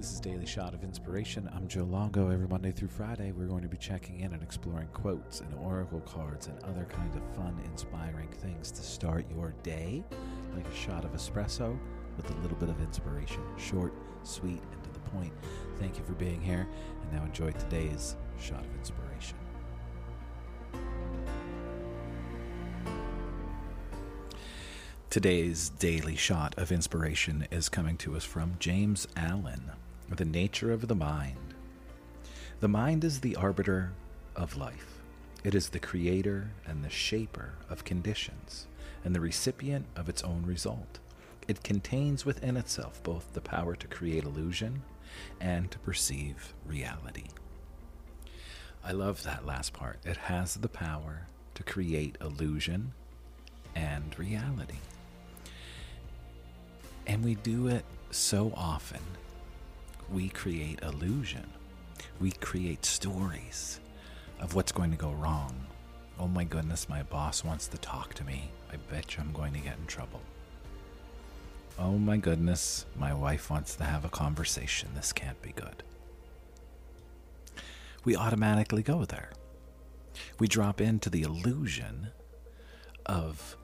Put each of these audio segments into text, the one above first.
This is Daily Shot of Inspiration. I'm Joe Longo. Every Monday through Friday, we're going to be checking in and exploring quotes and oracle cards and other kinds of fun, inspiring things to start your day, like a shot of espresso with a little bit of inspiration. Short, sweet, and to the point. Thank you for being here, and now enjoy today's shot of inspiration. Today's daily shot of inspiration is coming to us from James Allen, The Nature of the Mind. The mind is the arbiter of life. It is the creator and the shaper of conditions, and the recipient of its own result. It contains within itself both the power to create illusion and to perceive reality. I love that last part. It has the power to create illusion and reality. And we do it so often. We create illusion. We create stories of what's going to go wrong. Oh my goodness, my boss wants to talk to me. I bet you I'm going to get in trouble. Oh my goodness, my wife wants to have a conversation. This can't be good. We automatically go there. We drop into the illusion of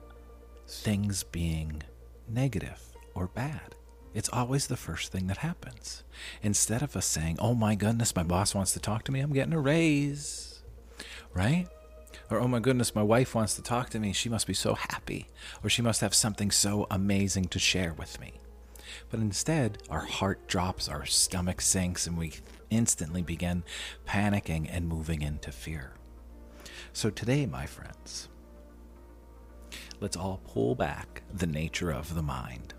things being negative or bad. It's always the first thing that happens. Instead of us saying, oh my goodness, my boss wants to talk to me, I'm getting a raise, right? Or, oh my goodness, my wife wants to talk to me, she must be so happy, or she must have something so amazing to share with me. But instead, our heart drops, our stomach sinks, and we instantly begin panicking and moving into fear. So, today, my friends, let's all pull back the nature of the mind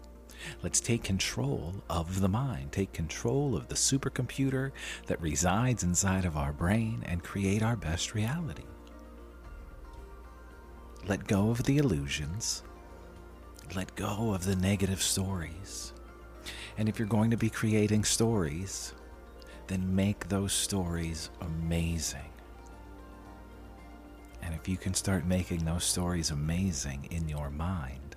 Let's take control of the mind, take control of the supercomputer that resides inside of our brain, and create our best reality. Let go of the illusions. Let go of the negative stories. And if you're going to be creating stories, then make those stories amazing. And if you can start making those stories amazing in your mind,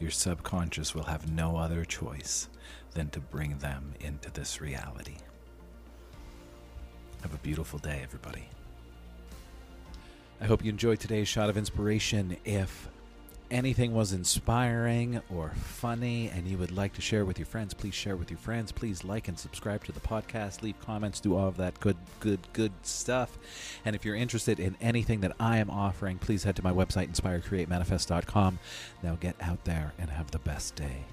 your subconscious will have no other choice than to bring them into this reality. Have a beautiful day, everybody. I hope you enjoyed today's shot of inspiration. If anything was inspiring or funny and you would like to share with your friends, please share with your friends. Please like and subscribe to the podcast, leave comments, do all of that good, good, good stuff. And if you're interested in anything that I am offering, please head to my website, inspirecreatemanifest.com. Now get out there and have the best day.